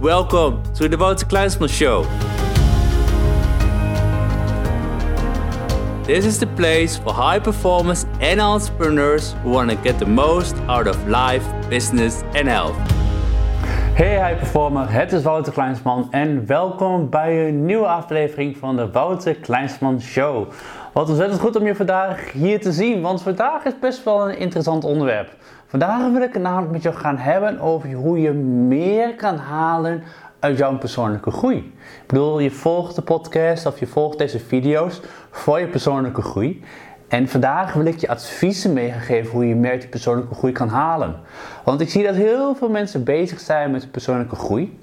Welcome to the Wouter Kleinsman Show. This is the place for high performers and entrepreneurs who want to get the most out of life, business and health. Hey high performer, het is Wouter Kleinsman en welkom bij een nieuwe aflevering van de Wouter Kleinsman Show. Wat ontzettend goed om je vandaag hier te zien, want vandaag is best wel een interessant onderwerp. Vandaag wil ik het namelijk met jou gaan hebben over hoe je meer kan halen uit jouw persoonlijke groei. Ik bedoel, je volgt de podcast of je volgt deze video's voor je persoonlijke groei. En vandaag wil ik je adviezen meegeven hoe je meer die persoonlijke groei kan halen. Want ik zie dat heel veel mensen bezig zijn met persoonlijke groei.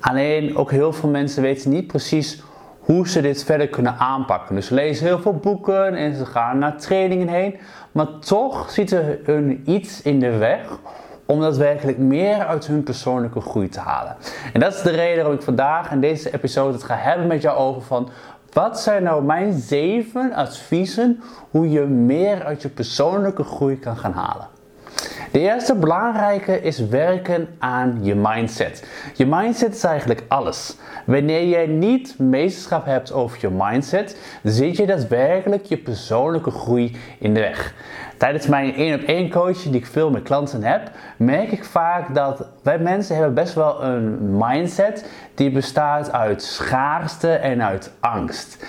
Alleen ook heel veel mensen weten niet precies hoe ze dit verder kunnen aanpakken. Dus ze lezen heel veel boeken en ze gaan naar trainingen heen. Maar toch ziet er hun iets in de weg om daadwerkelijk meer uit hun persoonlijke groei te halen. En dat is de reden waarom ik vandaag in deze episode het ga hebben met jou over van wat zijn nou mijn zeven adviezen hoe je meer uit je persoonlijke groei kan gaan halen. De eerste belangrijke is werken aan je mindset. Je mindset is eigenlijk alles. Wanneer jij niet meesterschap hebt over je mindset, zit je daadwerkelijk je persoonlijke groei in de weg. Tijdens mijn 1 op 1 coaching die ik veel met klanten heb, merk ik vaak dat wij mensen hebben best wel een mindset die bestaat uit schaarste en uit angst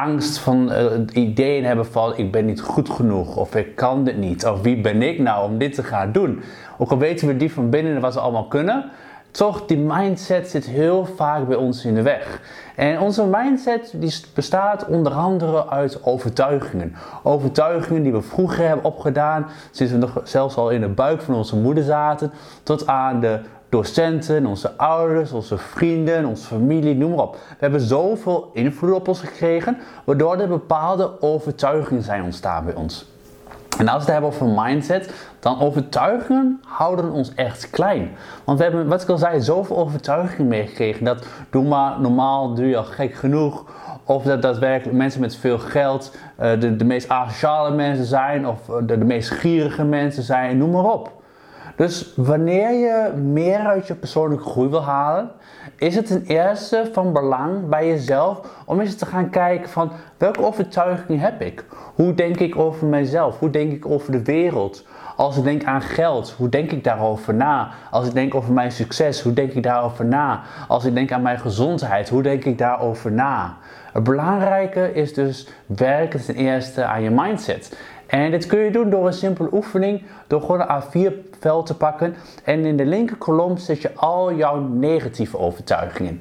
angst van uh, ideeën hebben van ik ben niet goed genoeg of ik kan dit niet of wie ben ik nou om dit te gaan doen. Ook al weten we die van binnen wat we allemaal kunnen, toch die mindset zit heel vaak bij ons in de weg. En onze mindset die bestaat onder andere uit overtuigingen. Overtuigingen die we vroeger hebben opgedaan, sinds we nog zelfs al in de buik van onze moeder zaten, tot aan de docenten, onze ouders, onze vrienden, onze familie, noem maar op. We hebben zoveel invloed op ons gekregen, waardoor er bepaalde overtuigingen zijn ontstaan bij ons. En als we het hebben over mindset, dan overtuigingen houden ons echt klein. Want we hebben, wat ik al zei, zoveel overtuigingen meegekregen. Dat doe maar normaal, doe je al gek genoeg. Of dat daadwerkelijk mensen met veel geld uh, de, de meest asociale mensen zijn. Of de, de meest gierige mensen zijn, noem maar op. Dus wanneer je meer uit je persoonlijke groei wil halen, is het ten eerste van belang bij jezelf om eens te gaan kijken van welke overtuiging heb ik? Hoe denk ik over mijzelf? Hoe denk ik over de wereld? Als ik denk aan geld, hoe denk ik daarover na? Als ik denk over mijn succes, hoe denk ik daarover na? Als ik denk aan mijn gezondheid, hoe denk ik daarover na? Het belangrijke is dus werken ten eerste aan je mindset. En dit kun je doen door een simpele oefening, door gewoon een A4-veld te pakken en in de linker kolom zet je al jouw negatieve overtuigingen.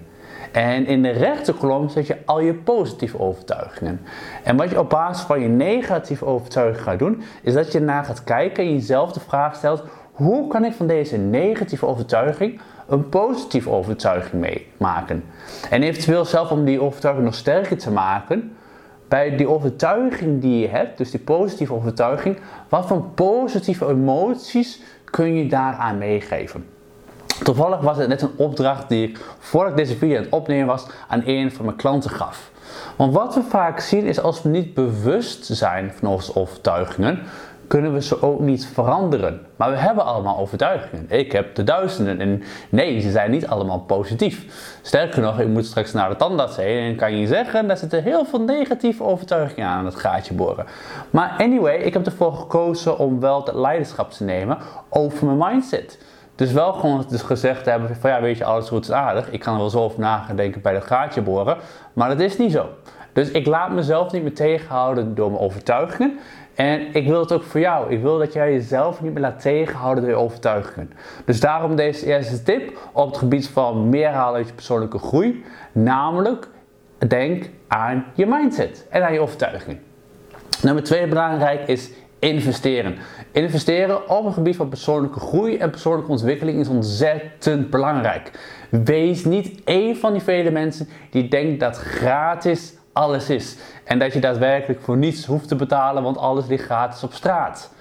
En in de rechterkolom zet je al je positieve overtuigingen. En wat je op basis van je negatieve overtuiging gaat doen, is dat je naar gaat kijken en jezelf de vraag stelt: hoe kan ik van deze negatieve overtuiging een positieve overtuiging mee maken? En eventueel zelf om die overtuiging nog sterker te maken, bij die overtuiging die je hebt, dus die positieve overtuiging, wat voor positieve emoties kun je daaraan meegeven? Toevallig was het net een opdracht die ik, voordat ik deze video aan het opnemen was, aan een van mijn klanten gaf. Want wat we vaak zien is als we niet bewust zijn van onze overtuigingen, kunnen we ze ook niet veranderen. Maar we hebben allemaal overtuigingen. Ik heb de duizenden en nee, ze zijn niet allemaal positief. Sterker nog, ik moet straks naar de tandarts heen en kan je zeggen, daar zitten heel veel negatieve overtuigingen aan het gaatje boren. Maar anyway, ik heb ervoor gekozen om wel het leiderschap te nemen over mijn mindset. Dus wel gewoon dus gezegd hebben van ja, weet je, alles goed is aardig. Ik kan er wel zo over nadenken bij dat gaatje boren. Maar dat is niet zo. Dus ik laat mezelf niet meer tegenhouden door mijn overtuigingen. En ik wil het ook voor jou. Ik wil dat jij jezelf niet meer laat tegenhouden door je overtuigingen. Dus daarom deze eerste tip op het gebied van meer halen uit je persoonlijke groei. Namelijk, denk aan je mindset en aan je overtuigingen. Nummer twee belangrijk is investeren. Investeren op het gebied van persoonlijke groei en persoonlijke ontwikkeling is ontzettend belangrijk. Wees niet één van die vele mensen die denkt dat gratis alles is. En dat je daadwerkelijk voor niets hoeft te betalen, want alles ligt gratis op straat.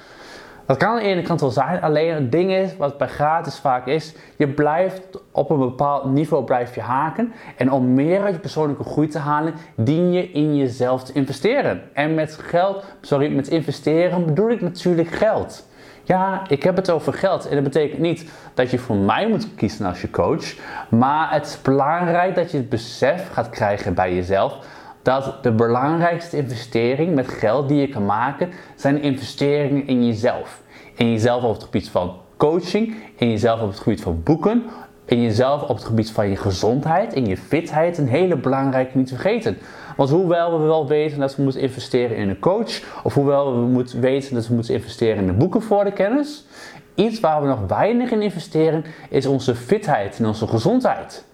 Dat kan aan de ene kant wel zijn, alleen het ding is, wat bij gratis vaak is, je blijft op een bepaald niveau blijf je haken. En om meer uit je persoonlijke groei te halen, dien je in jezelf te investeren. En met geld, sorry, met investeren bedoel ik natuurlijk geld. Ja, ik heb het over geld. En dat betekent niet dat je voor mij moet kiezen als je coach. Maar het is belangrijk dat je het besef gaat krijgen bij jezelf. Dat de belangrijkste investering met geld die je kan maken, zijn investeringen in jezelf. In jezelf op het gebied van coaching, in jezelf op het gebied van boeken, in jezelf op het gebied van je gezondheid, in je fitheid. Een hele belangrijke niet te vergeten. Want hoewel we wel weten dat we moeten investeren in een coach, of hoewel we moeten weten dat we moeten investeren in de boeken voor de kennis, iets waar we nog weinig in investeren is onze fitheid en onze gezondheid.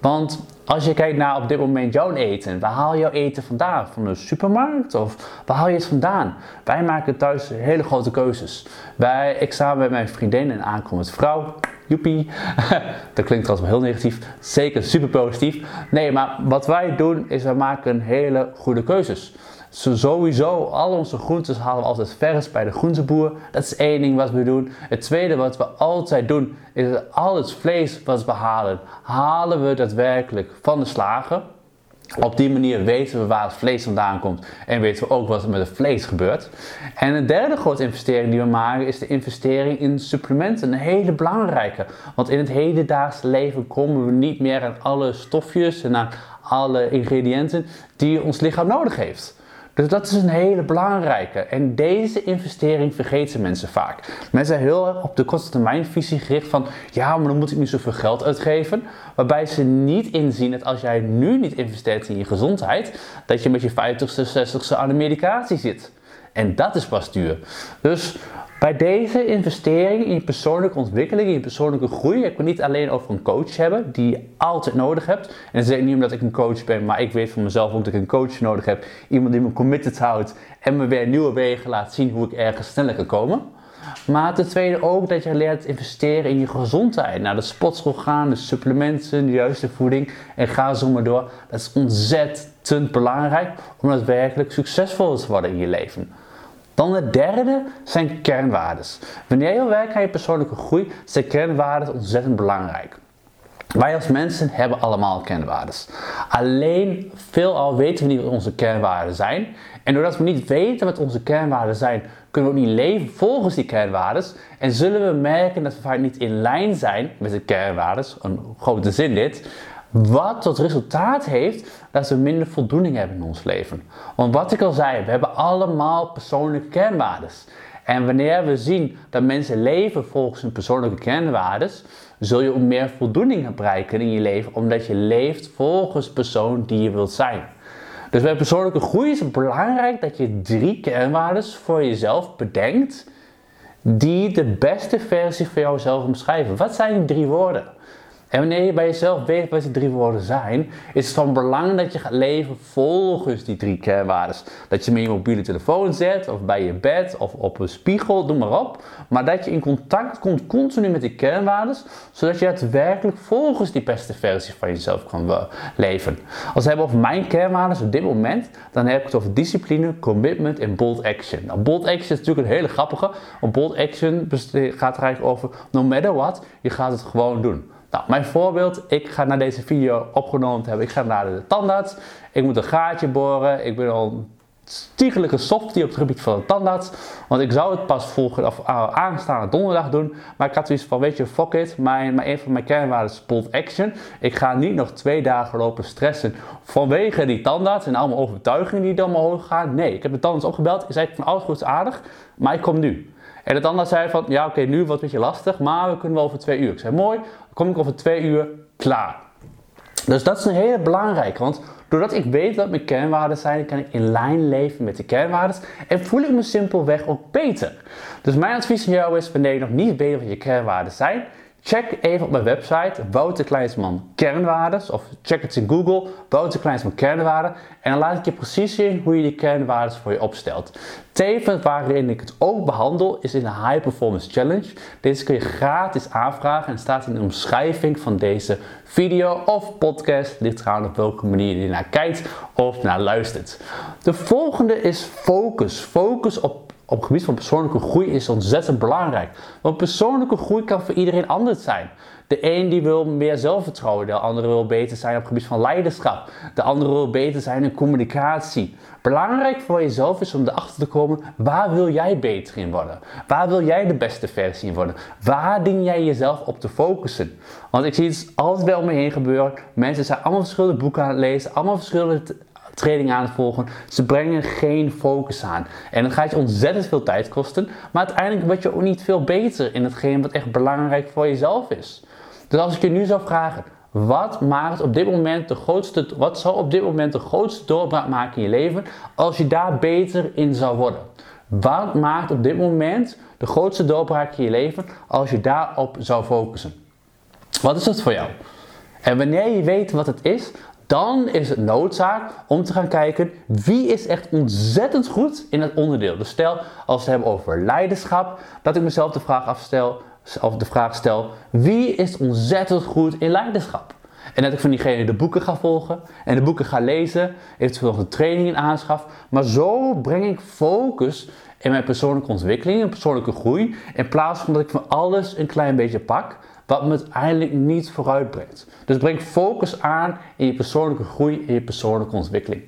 Want als je kijkt naar op dit moment jouw eten, waar haal je jouw eten vandaan? Van de supermarkt of waar haal je het vandaan? Wij maken thuis hele grote keuzes. Wij, ik samen met mijn vriendin en aankomend vrouw, joepie, dat klinkt trouwens wel heel negatief, zeker super positief. Nee, maar wat wij doen is wij maken hele goede keuzes. So, sowieso, al onze groentes halen we altijd vers bij de groenteboer. Dat is één ding wat we doen. Het tweede wat we altijd doen, is al het vlees wat we halen, halen we daadwerkelijk van de slager. Op die manier weten we waar het vlees vandaan komt en weten we ook wat er met het vlees gebeurt. En een derde grote investering die we maken is de investering in supplementen. Een hele belangrijke. Want in het hedendaagse leven komen we niet meer aan alle stofjes en aan alle ingrediënten die ons lichaam nodig heeft. Dus dat is een hele belangrijke. En deze investering vergeten mensen vaak. Mensen zijn heel erg op de korte termijn visie gericht van ja, maar dan moet ik niet zoveel geld uitgeven. Waarbij ze niet inzien dat als jij nu niet investeert in je gezondheid, dat je met je 50ste, 60ste aan de medicatie zit. En dat is pas duur. Dus bij deze investering in je persoonlijke ontwikkeling, in je persoonlijke groei, ik wil niet alleen over een coach hebben die je altijd nodig hebt. En dat is niet omdat ik een coach ben, maar ik weet van mezelf ook dat ik een coach nodig heb. Iemand die me committed houdt en me weer nieuwe wegen laat zien hoe ik ergens sneller kan komen. Maar ten tweede ook dat je leert investeren in je gezondheid. Naar de sportschool gaan, de supplementen, de juiste voeding en ga zo maar door. Dat is ontzettend belangrijk om daadwerkelijk succesvol te worden in je leven. Dan het derde zijn kernwaardes. Wanneer je werkt aan je persoonlijke groei, zijn kernwaarden ontzettend belangrijk. Wij als mensen hebben allemaal kernwaardes. Alleen veelal weten we niet wat onze kernwaarden zijn. En doordat we niet weten wat onze kernwaarden zijn, kunnen we ook niet leven volgens die kernwaardes. En zullen we merken dat we vaak niet in lijn zijn met de kernwaardes. Een grote zin dit. Wat tot resultaat heeft dat we minder voldoening hebben in ons leven. Want wat ik al zei, we hebben allemaal persoonlijke kernwaardes. En wanneer we zien dat mensen leven volgens hun persoonlijke kernwaardes, zul je meer voldoening bereiken in je leven, omdat je leeft volgens de persoon die je wilt zijn. Dus bij persoonlijke groei is het belangrijk dat je drie kernwaardes voor jezelf bedenkt, die de beste versie van jouzelf omschrijven. Wat zijn die drie woorden? En wanneer je bij jezelf weet wat die drie woorden zijn, is het van belang dat je gaat leven volgens die drie kernwaarden. Dat je met je mobiele telefoon zet, of bij je bed, of op een spiegel, doe maar op. Maar dat je in contact komt continu met die kernwaarden, zodat je daadwerkelijk volgens die beste versie van jezelf kan leven. Als we hebben over mijn kernwaarden op dit moment, dan heb ik het over discipline, commitment en bold action. Nou, bold action is natuurlijk een hele grappige, want bold action gaat er eigenlijk over, no matter what, je gaat het gewoon doen. Nou, mijn voorbeeld, ik ga naar deze video opgenomen hebben. Ik ga naar de tandarts. Ik moet een gaatje boren. Ik ben al een stiegelijke softie op het gebied van de tandarts. Want ik zou het pas volgende of uh, aanstaande donderdag doen. Maar ik had zoiets van, weet je, fuck it. Mijn, mijn, een van mijn kernwaarden is bold action. Ik ga niet nog twee dagen lopen stressen vanwege die tandarts en allemaal overtuigingen die dan omhoog gaan. Nee, ik heb de tandarts opgebeld. Ik zei van alles goed aardig, maar ik kom nu. En de tandarts zei van, ja oké, nu wordt het een beetje lastig, maar we kunnen wel over twee uur. Ik zei, mooi, kom ik over twee uur klaar. Dus dat is een hele belangrijke, want doordat ik weet wat mijn kernwaarden zijn, kan ik in lijn leven met de kernwaarden en voel ik me simpelweg ook beter. Dus mijn advies aan jou is, wanneer je nog niet weet wat je kernwaarden zijn, Check even op mijn website Wouter Kleinsman kernwaardes of check het in Google Wouter Kleinsman kernwaarden en dan laat ik je precies zien hoe je die kernwaardes voor je opstelt. Tevens waarin ik het ook behandel is in de High Performance Challenge. Deze kun je gratis aanvragen en staat in de omschrijving van deze video of podcast. Ligt eraan op welke manier je naar kijkt of naar luistert. De volgende is focus. Focus op op het gebied van persoonlijke groei is ontzettend belangrijk. Want persoonlijke groei kan voor iedereen anders zijn. De een die wil meer zelfvertrouwen, de andere wil beter zijn op het gebied van leiderschap, de andere wil beter zijn in communicatie. Belangrijk voor jezelf is om erachter te komen, waar wil jij beter in worden? Waar wil jij de beste versie in worden? Waar dien jij jezelf op te focussen? Want ik zie het altijd bij om me heen gebeuren. Mensen zijn allemaal verschillende boeken aan het lezen, allemaal verschillende training aan het volgen. Ze brengen geen focus aan. En dat gaat je ontzettend veel tijd kosten. Maar uiteindelijk word je ook niet veel beter in hetgeen wat echt belangrijk voor jezelf is. Dus als ik je nu zou vragen, wat maakt op dit moment de grootste, wat zou op dit moment de grootste doorbraak maken in je leven als je daar beter in zou worden? Wat maakt op dit moment de grootste doorbraak in je leven als je daarop zou focussen? Wat is dat voor jou? En wanneer je weet wat het is, dan is het noodzaak om te gaan kijken wie is echt ontzettend goed in het onderdeel. Dus stel, als we het hebben over leiderschap, dat ik mezelf de vraag afstel, of de vraag stel, wie is ontzettend goed in leiderschap? En dat ik van diegene de boeken ga volgen en de boeken ga lezen, eventueel nog een training in aanschaf. Maar zo breng ik focus in mijn persoonlijke ontwikkeling en persoonlijke groei. In plaats van dat ik van alles een klein beetje pak, wat me uiteindelijk niet vooruit brengt. Dus breng focus aan in je persoonlijke groei en je persoonlijke ontwikkeling.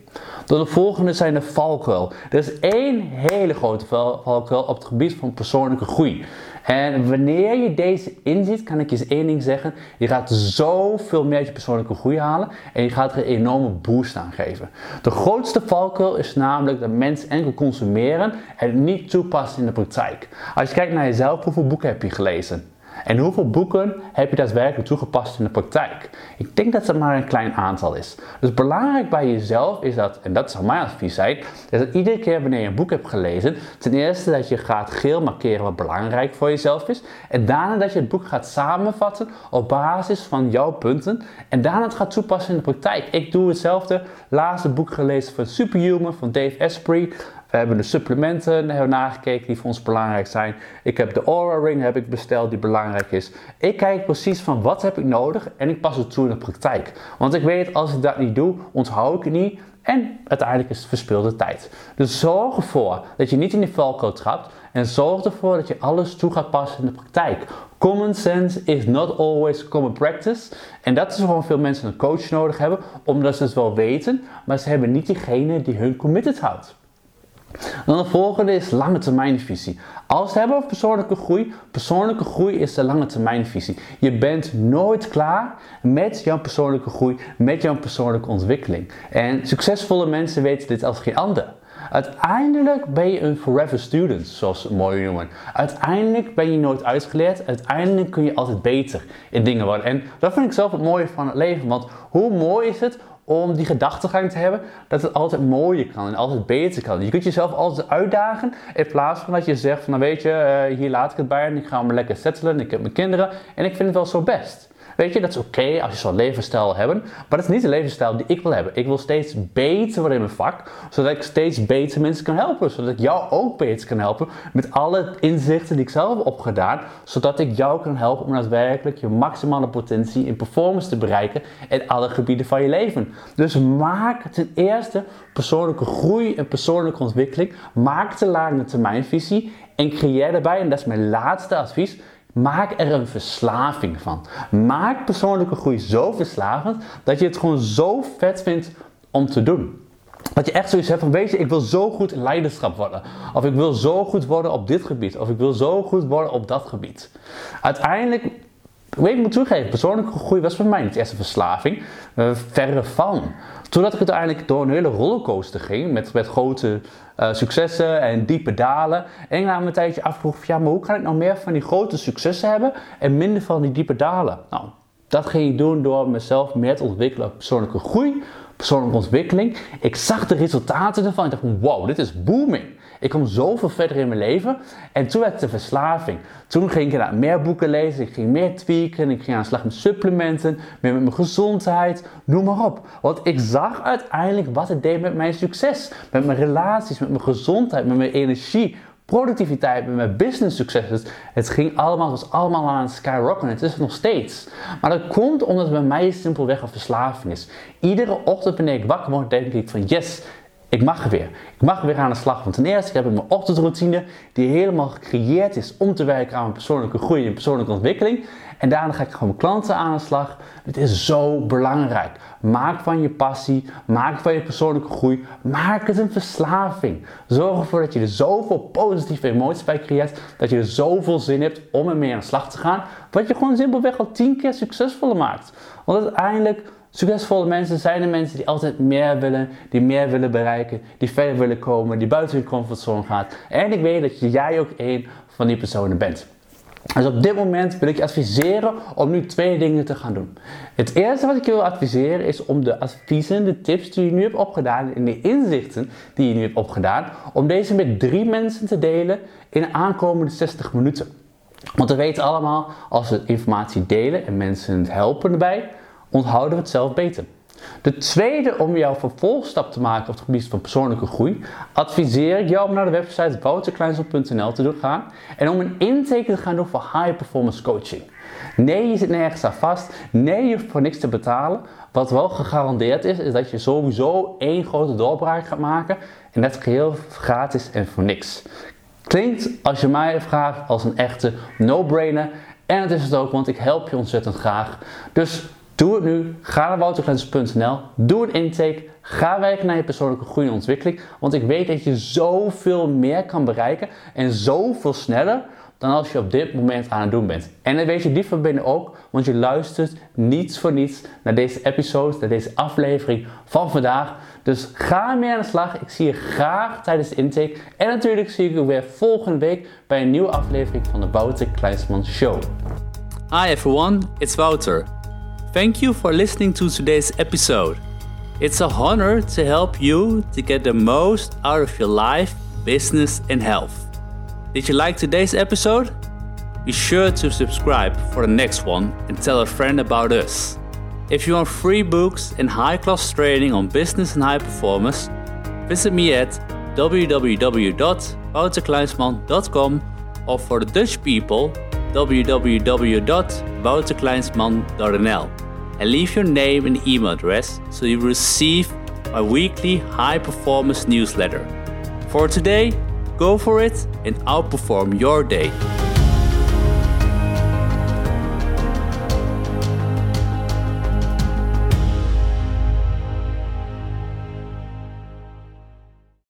De volgende zijn de valkuil. Er is één hele grote valkuil op het gebied van persoonlijke groei. En wanneer je deze inziet, kan ik je eens één ding zeggen. Je gaat zoveel meer je persoonlijke groei halen en je gaat er een enorme boost aan geven. De grootste valkuil is namelijk dat mensen enkel consumeren en niet toepassen in de praktijk. Als je kijkt naar jezelf, hoeveel boeken heb je gelezen? En hoeveel boeken heb je daadwerkelijk toegepast in de praktijk? Ik denk dat het maar een klein aantal is. Dus belangrijk bij jezelf is dat, en dat zou mijn advies zijn, dat iedere keer wanneer je een boek hebt gelezen, ten eerste dat je gaat geel markeren wat belangrijk voor jezelf is. En daarna dat je het boek gaat samenvatten op basis van jouw punten. En daarna het gaat toepassen in de praktijk. Ik doe hetzelfde. Laatste boek gelezen van Superhuman van Dave Asprey. We hebben de supplementen hebben nagekeken die voor ons belangrijk zijn. Ik heb de Aura Ring heb ik besteld die belangrijk is. Ik kijk precies van wat heb ik nodig en ik pas het toe in de praktijk. Want ik weet als ik dat niet doe, onthoud ik het niet en uiteindelijk is het verspilde tijd. Dus zorg ervoor dat je niet in die valkuil trapt en zorg ervoor dat je alles toe gaat passen in de praktijk. Common sense is not always common practice. En dat is waarom veel mensen een coach nodig hebben, omdat ze het wel weten, maar ze hebben niet diegene die hun committed houdt. Dan de volgende is lange termijnvisie. Als we het hebben over persoonlijke groei, persoonlijke groei is de lange termijnvisie. Je bent nooit klaar met jouw persoonlijke groei, met jouw persoonlijke ontwikkeling. En succesvolle mensen weten dit als geen ander. Uiteindelijk ben je een forever student, zoals ze mooi noemen. Uiteindelijk ben je nooit uitgeleerd. Uiteindelijk kun je altijd beter in dingen worden. En dat vind ik zelf het mooie van het leven. Want hoe mooi is het om die gedachtegang te hebben dat het altijd mooier kan en altijd beter kan. Je kunt jezelf altijd uitdagen in plaats van dat je zegt van nou weet je, eh, hier laat ik het bij en ik ga me lekker settelen, ik heb mijn kinderen en ik vind het wel zo best. Weet je, dat is oké als je zo'n levensstijl hebben, maar dat is niet de levensstijl die ik wil hebben. Ik wil steeds beter worden in mijn vak, zodat ik steeds beter mensen kan helpen. Zodat ik jou ook beter kan helpen met alle inzichten die ik zelf heb opgedaan, zodat ik jou kan helpen om daadwerkelijk je maximale potentie in performance te bereiken in alle gebieden van je leven. Dus maak ten eerste persoonlijke groei en persoonlijke ontwikkeling. Maak de lange termijnvisie en creëer daarbij, en dat is mijn laatste advies, Maak er een verslaving van. Maak persoonlijke groei zo verslavend dat je het gewoon zo vet vindt om te doen. Dat je echt zoiets hebt van, weet je, ik wil zo goed leiderschap worden. Of ik wil zo goed worden op dit gebied. Of ik wil zo goed worden op dat gebied. Uiteindelijk, ik moet toegeven, persoonlijke groei was voor mij niet eerst een verslaving. Verre van. Totdat ik uiteindelijk door een hele rollercoaster ging met, met grote uh, successen en diepe dalen. En ik na een tijdje afvroeg, ja, maar hoe kan ik nou meer van die grote successen hebben en minder van die diepe dalen? Nou, dat ging ik doen door mezelf meer te ontwikkelen op persoonlijke groei, persoonlijke ontwikkeling. Ik zag de resultaten ervan. Ik dacht van, wow, dit is booming. Ik kom zoveel verder in mijn leven. En toen werd het de verslaving. Toen ging ik meer boeken lezen. Ik ging meer tweaken. Ik ging aan de slag met supplementen. Meer met mijn gezondheid. Noem maar op. Want ik zag uiteindelijk wat het deed met mijn succes. Met mijn relaties, met mijn gezondheid, met mijn energie productiviteit, met mijn business successen. Het ging allemaal, was allemaal aan het skyrocken. Het is het nog steeds. Maar dat komt omdat het bij mij simpelweg een verslaving is. Iedere ochtend wanneer ik wakker word, denk ik van yes, ik mag weer. Ik mag weer aan de slag. Want ten eerste heb ik mijn ochtendroutine die helemaal gecreëerd is om te werken aan mijn persoonlijke groei en persoonlijke ontwikkeling. En daarna ga ik gewoon mijn klanten aan de slag. Het is zo belangrijk. Maak van je passie, maak van je persoonlijke groei, maak het een verslaving. Zorg ervoor dat je er zoveel positieve emoties bij creëert, dat je er zoveel zin hebt om ermee aan de slag te gaan, wat je gewoon simpelweg al tien keer succesvoller maakt. Want uiteindelijk Succesvolle mensen zijn de mensen die altijd meer willen, die meer willen bereiken, die verder willen komen, die buiten hun comfortzone gaat. En ik weet dat jij ook een van die personen bent. Dus op dit moment wil ik je adviseren om nu twee dingen te gaan doen. Het eerste wat ik je wil adviseren is om de adviezen, de tips die je nu hebt opgedaan en de inzichten die je nu hebt opgedaan, om deze met drie mensen te delen in de aankomende 60 minuten. Want we weten allemaal, als we informatie delen en mensen helpen erbij, onthouden we het zelf beter. De tweede, om jouw vervolgstap te maken op het gebied van persoonlijke groei, adviseer ik jou om naar de website wouterkleinsel.nl te gaan en om een intake te gaan doen voor high performance coaching. Nee, je zit nergens aan vast. Nee, je hoeft voor niks te betalen. Wat wel gegarandeerd is, is dat je sowieso één grote doorbraak gaat maken en dat geheel gratis en voor niks. Klinkt, als je mij vraagt, als een echte no-brainer. En het is het ook, want ik help je ontzettend graag. Dus Doe het nu. Ga naar wouterglens.nl. Doe een intake. Ga werken naar je persoonlijke groei en ontwikkeling. Want ik weet dat je zoveel meer kan bereiken en zoveel sneller dan als je op dit moment aan het doen bent. En dat weet je diep van binnen ook, want je luistert niets voor niets naar deze episode, naar deze aflevering van vandaag. Dus ga mee aan de slag. Ik zie je graag tijdens de intake. En natuurlijk zie ik je weer volgende week bij een nieuwe aflevering van de Wouter Kleinsman Show. Hi everyone, it's Wouter. Thank you for listening to today's episode. It's a honor to help you to get the most out of your life, business, and health. Did you like today's episode? Be sure to subscribe for the next one and tell a friend about us. If you want free books and high class training on business and high performance, visit me at www.wouterkleinsman.com or for the Dutch people, www.wouterkleinsman.nl and leave your name and email address so you receive my weekly high performance newsletter. For today, go for it and outperform your day.